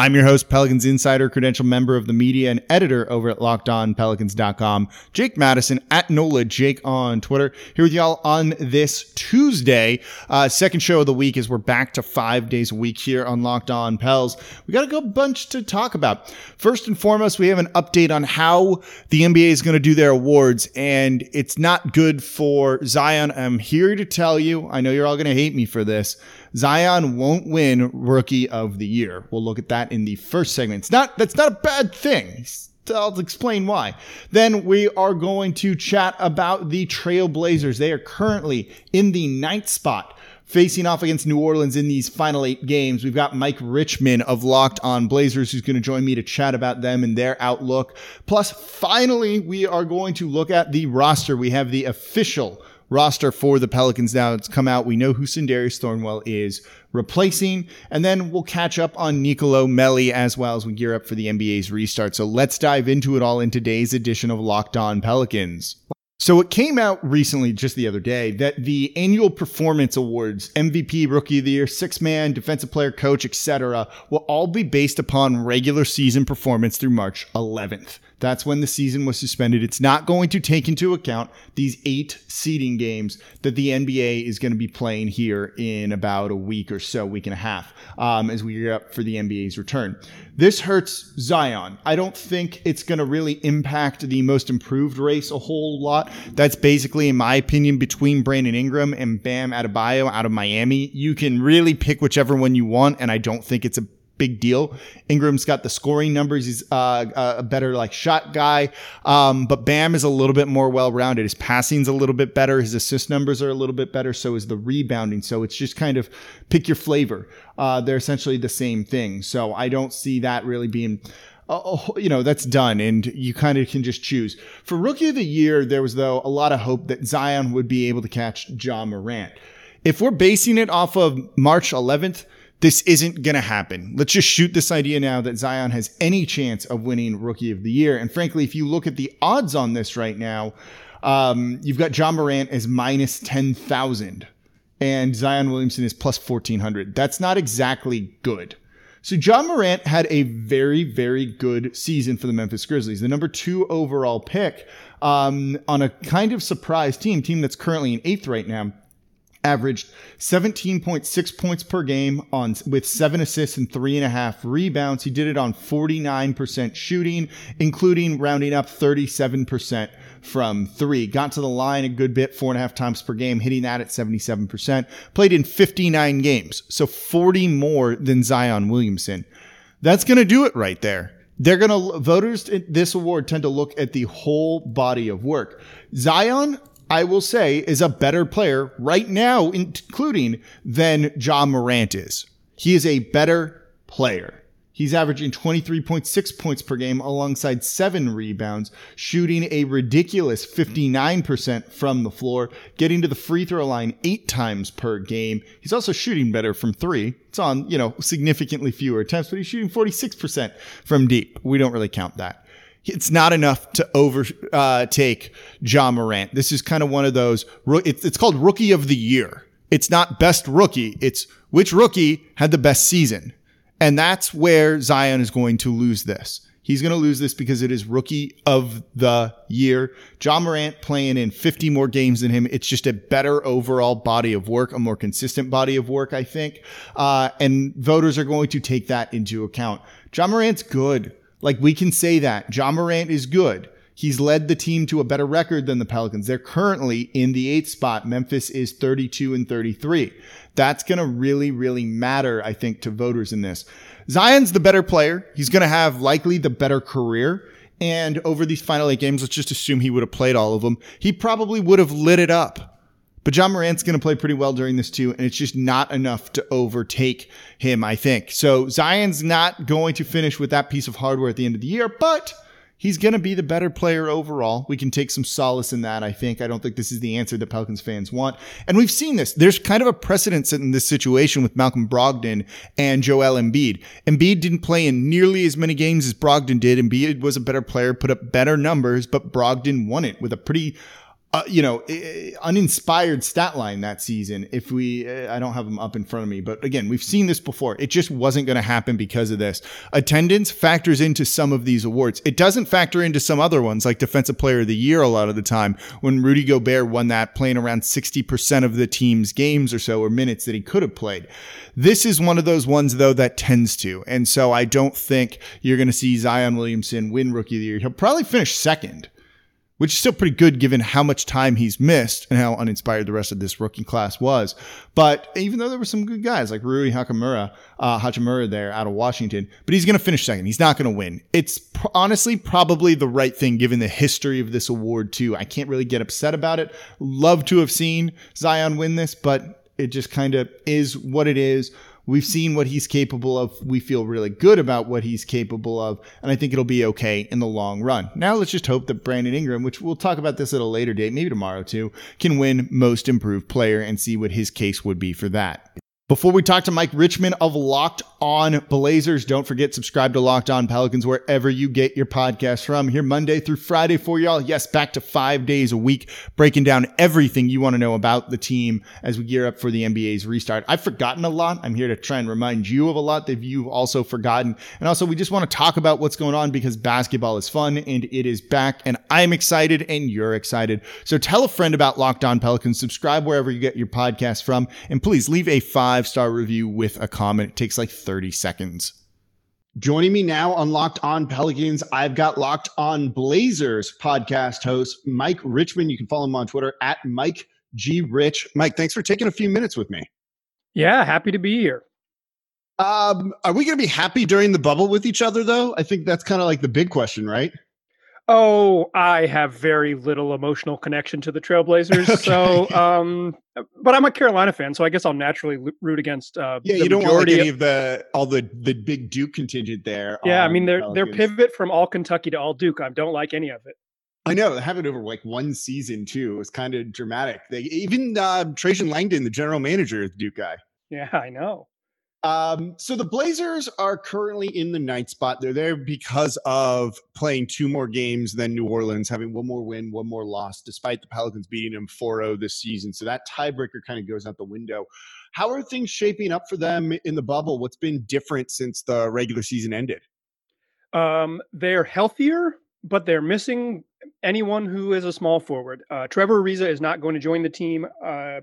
I'm your host, Pelicans Insider, credential member of the media and editor over at lockedonpelicans.com, Jake Madison at NOLA Jake on Twitter. Here with y'all on this Tuesday, uh, second show of the week as we're back to five days a week here on Locked On Pels. We got a good bunch to talk about. First and foremost, we have an update on how the NBA is going to do their awards, and it's not good for Zion. I'm here to tell you, I know you're all going to hate me for this. Zion won't win rookie of the year. We'll look at that in the first segment. It's not, that's not a bad thing. I'll explain why. Then we are going to chat about the Trailblazers. They are currently in the ninth spot facing off against New Orleans in these final eight games. We've got Mike Richman of Locked On Blazers who's going to join me to chat about them and their outlook. Plus, finally, we are going to look at the roster. We have the official roster for the Pelicans now. It's come out. We know who Sindarius Thornwell is replacing, and then we'll catch up on Nicolo Melli as well as we gear up for the NBA's restart. So let's dive into it all in today's edition of Locked On Pelicans. So it came out recently, just the other day, that the annual performance awards, MVP, Rookie of the Year, Six Man, Defensive Player, Coach, etc., will all be based upon regular season performance through March 11th. That's when the season was suspended. It's not going to take into account these eight seeding games that the NBA is going to be playing here in about a week or so, week and a half, um, as we gear up for the NBA's return. This hurts Zion. I don't think it's going to really impact the most improved race a whole lot. That's basically, in my opinion, between Brandon Ingram and Bam Adebayo out of Miami. You can really pick whichever one you want, and I don't think it's a big deal. Ingram's got the scoring numbers. He's uh, a better like shot guy. Um, but Bam is a little bit more well rounded. His passing's a little bit better. His assist numbers are a little bit better. So is the rebounding. So it's just kind of pick your flavor. Uh, they're essentially the same thing. So I don't see that really being. Uh, you know that's done and you kind of can just choose for rookie of the year there was though a lot of hope that zion would be able to catch ja morant if we're basing it off of march 11th this isn't going to happen. Let's just shoot this idea now that Zion has any chance of winning Rookie of the Year. And frankly, if you look at the odds on this right now, um, you've got Ja Morant as minus 10,000 and Zion Williamson is plus 1,400. That's not exactly good. So Ja Morant had a very, very good season for the Memphis Grizzlies, the number two overall pick um, on a kind of surprise team, team that's currently in eighth right now averaged 17.6 points per game on with seven assists and three and a half rebounds. He did it on 49% shooting, including rounding up 37% from three. Got to the line a good bit, four and a half times per game, hitting that at 77%. Played in 59 games, so 40 more than Zion Williamson. That's going to do it right there. They're going to, voters this award tend to look at the whole body of work. Zion I will say, is a better player right now, including than Ja Morant is. He is a better player. He's averaging 23.6 points per game alongside seven rebounds, shooting a ridiculous 59% from the floor, getting to the free throw line eight times per game. He's also shooting better from three. It's on, you know, significantly fewer attempts, but he's shooting 46% from deep. We don't really count that it's not enough to overtake uh, Ja Morant. This is kind of one of those. It's, it's called Rookie of the Year. It's not best rookie. It's which rookie had the best season, and that's where Zion is going to lose this. He's going to lose this because it is rookie of the year. Ja Morant playing in 50 more games than him. It's just a better overall body of work, a more consistent body of work, I think. Uh, and voters are going to take that into account. Ja Morant's good. Like we can say that Ja Morant is good. He's led the team to a better record than the Pelicans. They're currently in the eighth spot. Memphis is 32 and 33. That's going to really, really matter, I think, to voters in this. Zion's the better player. He's going to have likely the better career. And over these final eight games, let's just assume he would have played all of them. He probably would have lit it up. But Ja Morant's going to play pretty well during this too, and it's just not enough to overtake him, I think. So Zion's not going to finish with that piece of hardware at the end of the year, but he's going to be the better player overall. We can take some solace in that, I think. I don't think this is the answer that Pelicans fans want. And we've seen this. There's kind of a precedent in this situation with Malcolm Brogdon and Joel Embiid. Embiid didn't play in nearly as many games as Brogdon did. Embiid was a better player, put up better numbers, but Brogdon won it with a pretty uh, you know, eh, eh, uninspired stat line that season. If we, eh, I don't have them up in front of me, but again, we've seen this before. It just wasn't going to happen because of this. Attendance factors into some of these awards. It doesn't factor into some other ones, like Defensive Player of the Year, a lot of the time. When Rudy Gobert won that, playing around 60% of the team's games or so, or minutes that he could have played. This is one of those ones, though, that tends to. And so I don't think you're going to see Zion Williamson win Rookie of the Year. He'll probably finish second which is still pretty good given how much time he's missed and how uninspired the rest of this rookie class was. But even though there were some good guys like Rui Hachimura, uh, Hachimura there out of Washington, but he's going to finish second. He's not going to win. It's pr- honestly probably the right thing given the history of this award too. I can't really get upset about it. Love to have seen Zion win this, but it just kind of is what it is. We've seen what he's capable of. We feel really good about what he's capable of, and I think it'll be okay in the long run. Now let's just hope that Brandon Ingram, which we'll talk about this at a later date, maybe tomorrow too, can win most improved player and see what his case would be for that. Before we talk to Mike Richman of Locked On Blazers, don't forget subscribe to Locked On Pelicans wherever you get your podcast from. Here Monday through Friday for y'all. Yes, back to five days a week, breaking down everything you want to know about the team as we gear up for the NBA's restart. I've forgotten a lot. I'm here to try and remind you of a lot that you've also forgotten. And also, we just want to talk about what's going on because basketball is fun and it is back. And I'm excited and you're excited. So tell a friend about Locked On Pelicans. Subscribe wherever you get your podcast from, and please leave a five five star review with a comment. It takes like 30 seconds. Joining me now on Locked On Pelicans, I've got Locked On Blazers podcast host Mike Richman. You can follow him on Twitter at Mike G Rich. Mike, thanks for taking a few minutes with me. Yeah, happy to be here. Um, are we going to be happy during the bubble with each other, though? I think that's kind of like the big question, right? Oh, I have very little emotional connection to the Trailblazers. okay. So, um, but I'm a Carolina fan, so I guess I'll naturally root against. Uh, yeah, you don't want like any of the all the the big Duke contingent there. Yeah, I mean their their pivot from all Kentucky to all Duke. I don't like any of it. I know they have it over like one season too. It was kind of dramatic. They even uh, Trajan Langdon, the general manager, is Duke guy. Yeah, I know. Um, so the Blazers are currently in the ninth spot. They're there because of playing two more games than New Orleans, having one more win, one more loss, despite the Pelicans beating them 4 0 this season. So that tiebreaker kind of goes out the window. How are things shaping up for them in the bubble? What's been different since the regular season ended? Um, they're healthier, but they're missing anyone who is a small forward. Uh, Trevor Ariza is not going to join the team. Uh,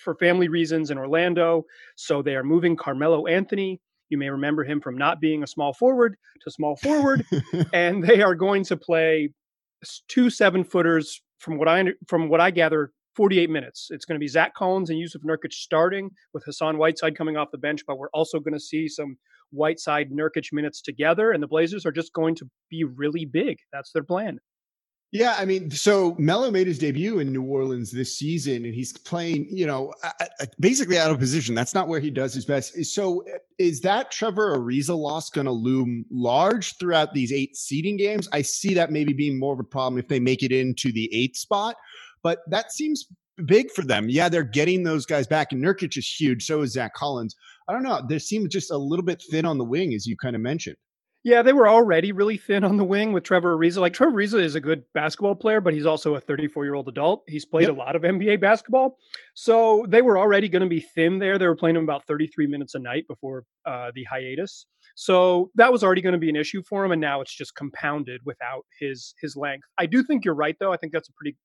for family reasons in Orlando. So they are moving Carmelo Anthony. You may remember him from not being a small forward to small forward, and they are going to play two seven footers from what I from what I gather 48 minutes. It's going to be Zach Collins and Jusuf Nurkic starting with Hassan Whiteside coming off the bench, but we're also going to see some Whiteside Nurkic minutes together, and the Blazers are just going to be really big. That's their plan. Yeah, I mean, so Melo made his debut in New Orleans this season, and he's playing, you know, basically out of position. That's not where he does his best. So, eh, is that Trevor Ariza loss going to loom large throughout these eight seeding games? I see that maybe being more of a problem if they make it into the eighth spot, but that seems big for them. Yeah, they're getting those guys back, and Nurkic is huge. So is Zach Collins. I don't know. They seem just a little bit thin on the wing, as you kind of mentioned. Yeah, they were already really thin on the wing with Trevor Ariza. Like Trevor Ariza is a good basketball player, but he's also a 34 year old adult. He's played yep. a lot of NBA basketball, so they were already going to be thin there. They were playing him about 33 minutes a night before uh, the hiatus, so that was already going to be an issue for him. And now it's just compounded without his his length. I do think you're right, though. I think that's a pretty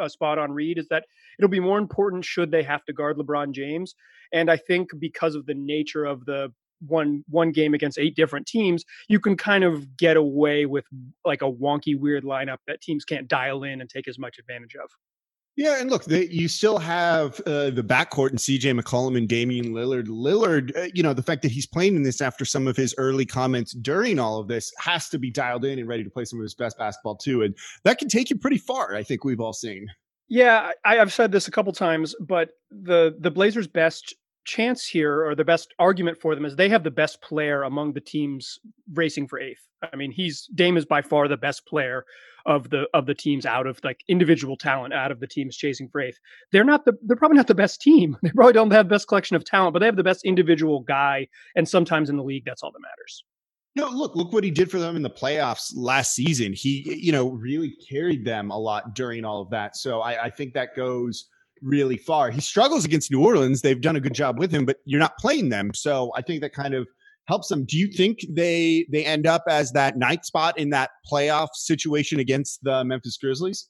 uh, spot on read. Is that it'll be more important should they have to guard LeBron James, and I think because of the nature of the one one game against eight different teams, you can kind of get away with like a wonky, weird lineup that teams can't dial in and take as much advantage of. Yeah, and look, they, you still have uh, the backcourt and CJ McCollum and Damian Lillard. Lillard, uh, you know, the fact that he's playing in this after some of his early comments during all of this has to be dialed in and ready to play some of his best basketball too, and that can take you pretty far. I think we've all seen. Yeah, I, I've said this a couple times, but the the Blazers' best chance here, or the best argument for them, is they have the best player among the teams racing for eighth. I mean, he's Dame is by far the best player of the of the teams out of like individual talent out of the teams chasing for eighth. They're not the they're probably not the best team. They probably don't have the best collection of talent, but they have the best individual guy. And sometimes in the league, that's all that matters. No, look, look what he did for them in the playoffs last season. He, you know, really carried them a lot during all of that. So I, I think that goes really far. He struggles against New Orleans. They've done a good job with him, but you're not playing them. So I think that kind of helps them. Do you think they they end up as that ninth spot in that playoff situation against the Memphis Grizzlies?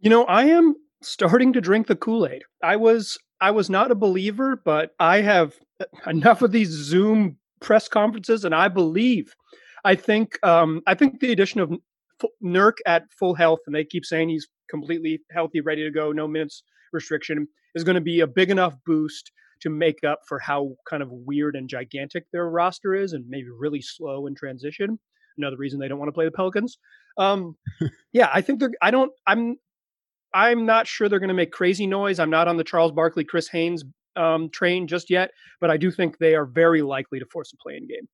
You know, I am starting to drink the Kool-Aid. I was I was not a believer, but I have enough of these Zoom press conferences, and I believe I think um, I think the addition of Nurk at full health, and they keep saying he's completely healthy, ready to go, no minutes restriction, is going to be a big enough boost to make up for how kind of weird and gigantic their roster is, and maybe really slow in transition. Another reason they don't want to play the Pelicans. Um, yeah, I think they're. I don't. I'm. I'm not sure they're going to make crazy noise. I'm not on the Charles Barkley, Chris Haynes um, train just yet, but I do think they are very likely to force a play-in game.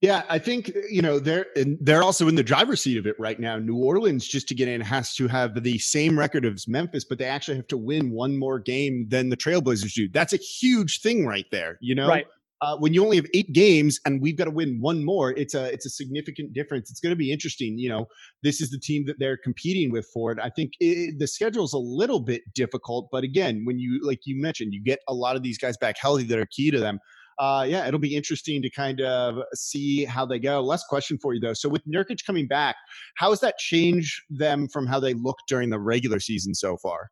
Yeah, I think you know they're they're also in the driver's seat of it right now. New Orleans, just to get in, has to have the same record as Memphis, but they actually have to win one more game than the Trailblazers do. That's a huge thing right there. You know, right. Uh, when you only have eight games and we've got to win one more, it's a it's a significant difference. It's going to be interesting. You know, this is the team that they're competing with for it. I think it, the schedule is a little bit difficult, but again, when you like you mentioned, you get a lot of these guys back healthy that are key to them uh, yeah, it'll be interesting to kind of see how they go. Last question for you though. So with Nurkic coming back, how has that changed them from how they looked during the regular season so far?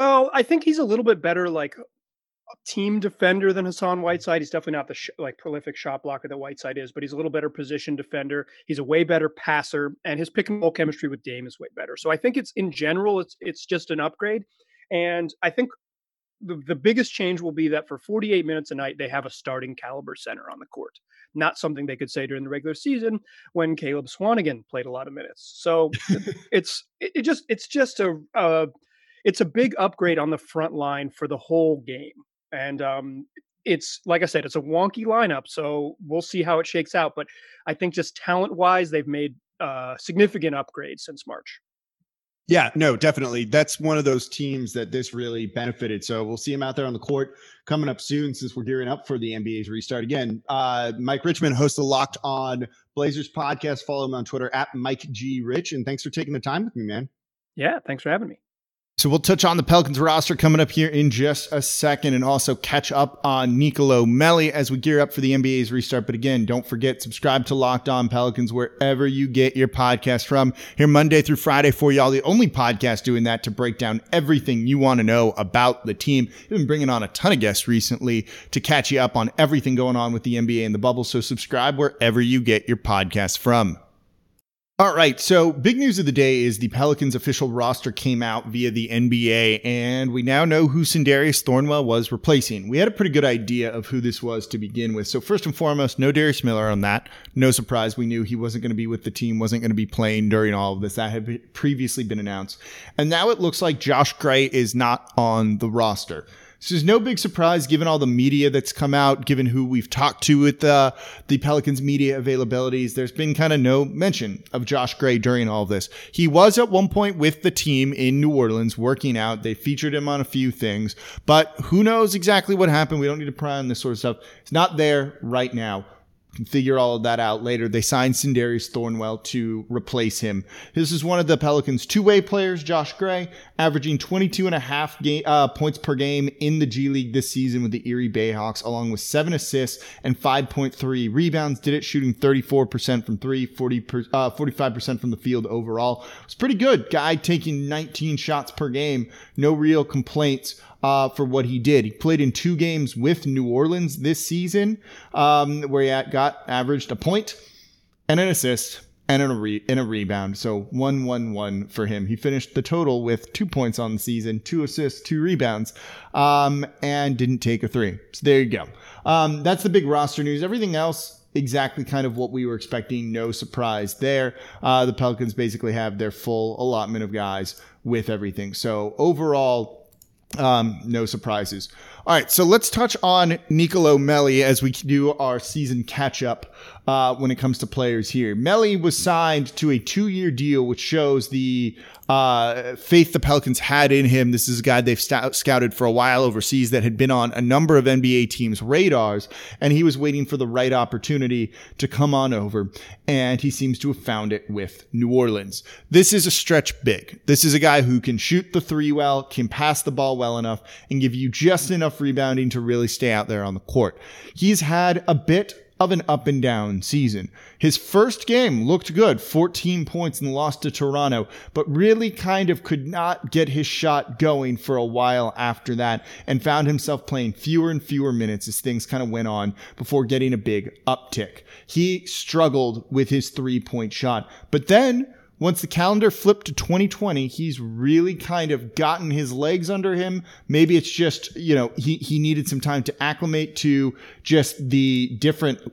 Well, I think he's a little bit better, like a team defender than Hassan Whiteside. He's definitely not the sh- like prolific shot blocker that Whiteside is, but he's a little better position defender. He's a way better passer, and his pick and roll chemistry with Dame is way better. So I think it's in general, it's it's just an upgrade. And I think the, the biggest change will be that for 48 minutes a night, they have a starting caliber center on the court. Not something they could say during the regular season when Caleb Swanigan played a lot of minutes. So it's it, just it's just a uh, it's a big upgrade on the front line for the whole game. And um, it's like I said, it's a wonky lineup, so we'll see how it shakes out. But I think just talent wise, they've made uh, significant upgrades since March. Yeah, no, definitely. That's one of those teams that this really benefited. So we'll see him out there on the court coming up soon since we're gearing up for the NBA's restart again. Uh, Mike Richman hosts the Locked On Blazers podcast. Follow him on Twitter at Mike G Rich. And thanks for taking the time with me, man. Yeah, thanks for having me. So we'll touch on the Pelicans roster coming up here in just a second and also catch up on Nicolo Melli as we gear up for the NBA's restart. But again, don't forget, subscribe to Locked On Pelicans wherever you get your podcast from. Here Monday through Friday for y'all, the only podcast doing that to break down everything you want to know about the team. We've been bringing on a ton of guests recently to catch you up on everything going on with the NBA and the bubble. So subscribe wherever you get your podcast from. All right. So, big news of the day is the Pelicans official roster came out via the NBA, and we now know who Sindarius Thornwell was replacing. We had a pretty good idea of who this was to begin with. So, first and foremost, no Darius Miller on that. No surprise. We knew he wasn't going to be with the team, wasn't going to be playing during all of this. That had previously been announced. And now it looks like Josh Gray is not on the roster. This is no big surprise given all the media that's come out, given who we've talked to with uh, the Pelicans media availabilities. There's been kind of no mention of Josh Gray during all of this. He was at one point with the team in New Orleans working out. They featured him on a few things, but who knows exactly what happened? We don't need to pry on this sort of stuff. It's not there right now figure all of that out later. They signed Sindarius Thornwell to replace him. This is one of the Pelicans' two-way players, Josh Gray, averaging 22 and a half uh, points per game in the G League this season with the Erie Bayhawks, along with seven assists and 5.3 rebounds. Did it shooting 34% from three, 40 per, uh, 45% from the field overall. It's pretty good. Guy taking 19 shots per game. No real complaints uh, for what he did. He played in two games with New Orleans this season, um, where he got averaged a point and an assist and a, re- and a rebound. So one, one, one for him. He finished the total with two points on the season, two assists, two rebounds, um, and didn't take a three. So there you go. Um, that's the big roster news. Everything else exactly kind of what we were expecting. No surprise there. Uh, the Pelicans basically have their full allotment of guys with everything. So overall, um, no surprises. All right, so let's touch on Nicolo Melli as we do our season catch up uh, when it comes to players here. Melli was signed to a two year deal, which shows the uh, faith the Pelicans had in him. This is a guy they've scouted for a while overseas that had been on a number of NBA teams' radars, and he was waiting for the right opportunity to come on over, and he seems to have found it with New Orleans. This is a stretch big. This is a guy who can shoot the three well, can pass the ball well enough, and give you just enough rebounding to really stay out there on the court. He's had a bit of an up and down season. His first game looked good, 14 points and lost to Toronto, but really kind of could not get his shot going for a while after that and found himself playing fewer and fewer minutes as things kind of went on before getting a big uptick. He struggled with his three point shot, but then once the calendar flipped to 2020, he's really kind of gotten his legs under him. Maybe it's just, you know, he, he needed some time to acclimate to just the different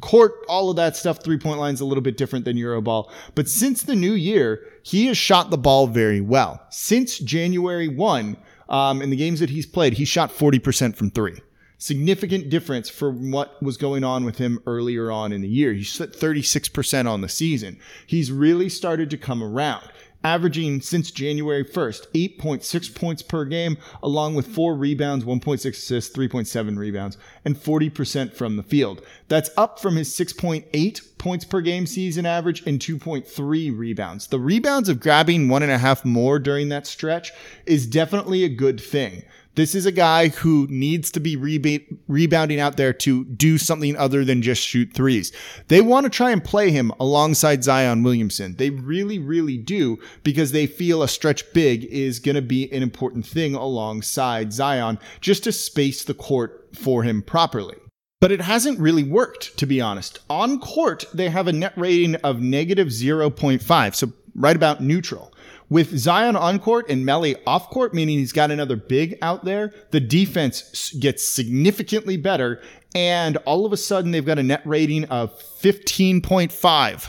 court, all of that stuff. Three point line's a little bit different than Euroball. But since the new year, he has shot the ball very well. Since January 1, um, in the games that he's played, he shot 40% from three significant difference from what was going on with him earlier on in the year. He shot 36% on the season. He's really started to come around averaging since January 1st, 8.6 points per game, along with four rebounds, 1.6 assists, 3.7 rebounds, and 40% from the field. That's up from his 6.8 points per game season average and 2.3 rebounds. The rebounds of grabbing one and a half more during that stretch is definitely a good thing. This is a guy who needs to be rebounding out there to do something other than just shoot threes. They want to try and play him alongside Zion Williamson. They really, really do because they feel a stretch big is going to be an important thing alongside Zion just to space the court for him properly. But it hasn't really worked, to be honest. On court, they have a net rating of negative 0.5, so right about neutral. With Zion on court and Melli off court, meaning he's got another big out there, the defense gets significantly better. And all of a sudden, they've got a net rating of 15.5.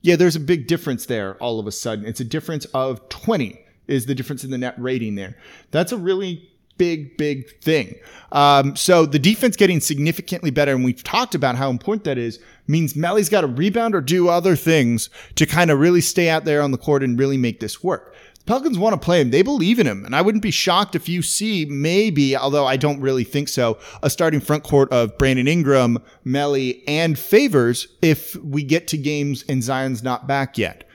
Yeah, there's a big difference there all of a sudden. It's a difference of 20 is the difference in the net rating there. That's a really big, big thing. Um, so the defense getting significantly better, and we've talked about how important that is, means Melli's got to rebound or do other things to kind of really stay out there on the court and really make this work. The Pelicans want to play him. They believe in him. And I wouldn't be shocked if you see maybe, although I don't really think so, a starting front court of Brandon Ingram, Melli, and Favors if we get to games and Zion's not back yet.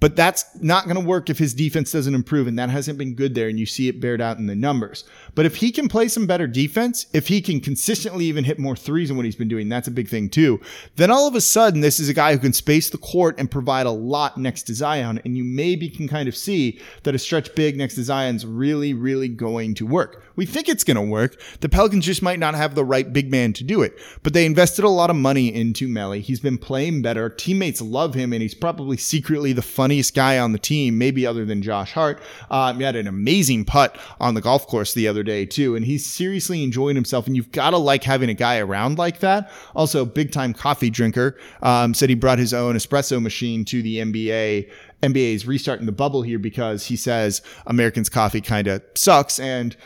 But that's not going to work if his defense doesn't improve, and that hasn't been good there, and you see it bared out in the numbers. But if he can play some better defense, if he can consistently even hit more threes than what he's been doing, that's a big thing too. Then all of a sudden, this is a guy who can space the court and provide a lot next to Zion, and you maybe can kind of see that a stretch big next to Zion's really, really going to work. We think it's going to work. The Pelicans just might not have the right big man to do it, but they invested a lot of money into Melli. He's been playing better. Teammates love him, and he's probably secretly the funniest guy on the team, maybe other than Josh Hart. Um, he had an amazing putt on the golf course the other day, too, and he's seriously enjoying himself. And you've got to like having a guy around like that. Also, big time coffee drinker. Um, said he brought his own espresso machine to the NBA. NBA is restarting the bubble here because he says Americans' coffee kind of sucks and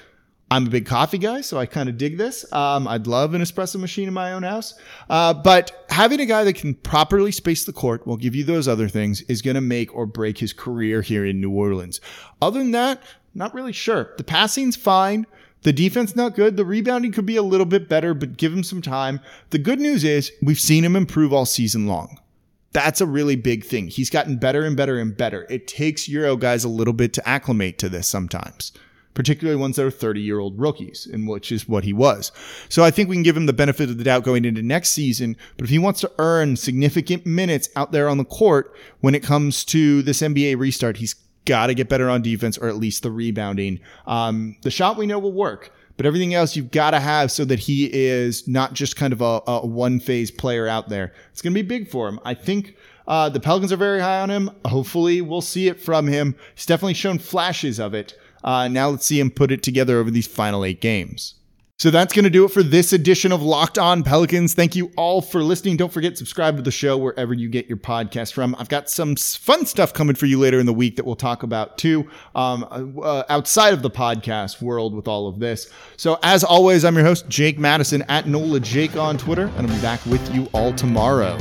I'm a big coffee guy, so I kind of dig this. Um, I'd love an espresso machine in my own house. Uh, but having a guy that can properly space the court, will give you those other things, is going to make or break his career here in New Orleans. Other than that, not really sure. The passing's fine. The defense not good. The rebounding could be a little bit better, but give him some time. The good news is we've seen him improve all season long. That's a really big thing. He's gotten better and better and better. It takes Euro guys a little bit to acclimate to this sometimes particularly ones that are 30 year old rookies, and which is what he was. So I think we can give him the benefit of the doubt going into next season. But if he wants to earn significant minutes out there on the court when it comes to this NBA restart, he's got to get better on defense or at least the rebounding. Um, the shot we know will work. But everything else you've got to have so that he is not just kind of a, a one phase player out there. It's going to be big for him. I think uh, the Pelicans are very high on him. Hopefully, we'll see it from him. He's definitely shown flashes of it. Uh, now let's see him put it together over these final eight games. So that's going to do it for this edition of Locked On Pelicans. Thank you all for listening. Don't forget subscribe to the show wherever you get your podcast from. I've got some fun stuff coming for you later in the week that we'll talk about too, um, uh, outside of the podcast world with all of this. So as always, I'm your host Jake Madison at Nola Jake on Twitter, and I'll be back with you all tomorrow.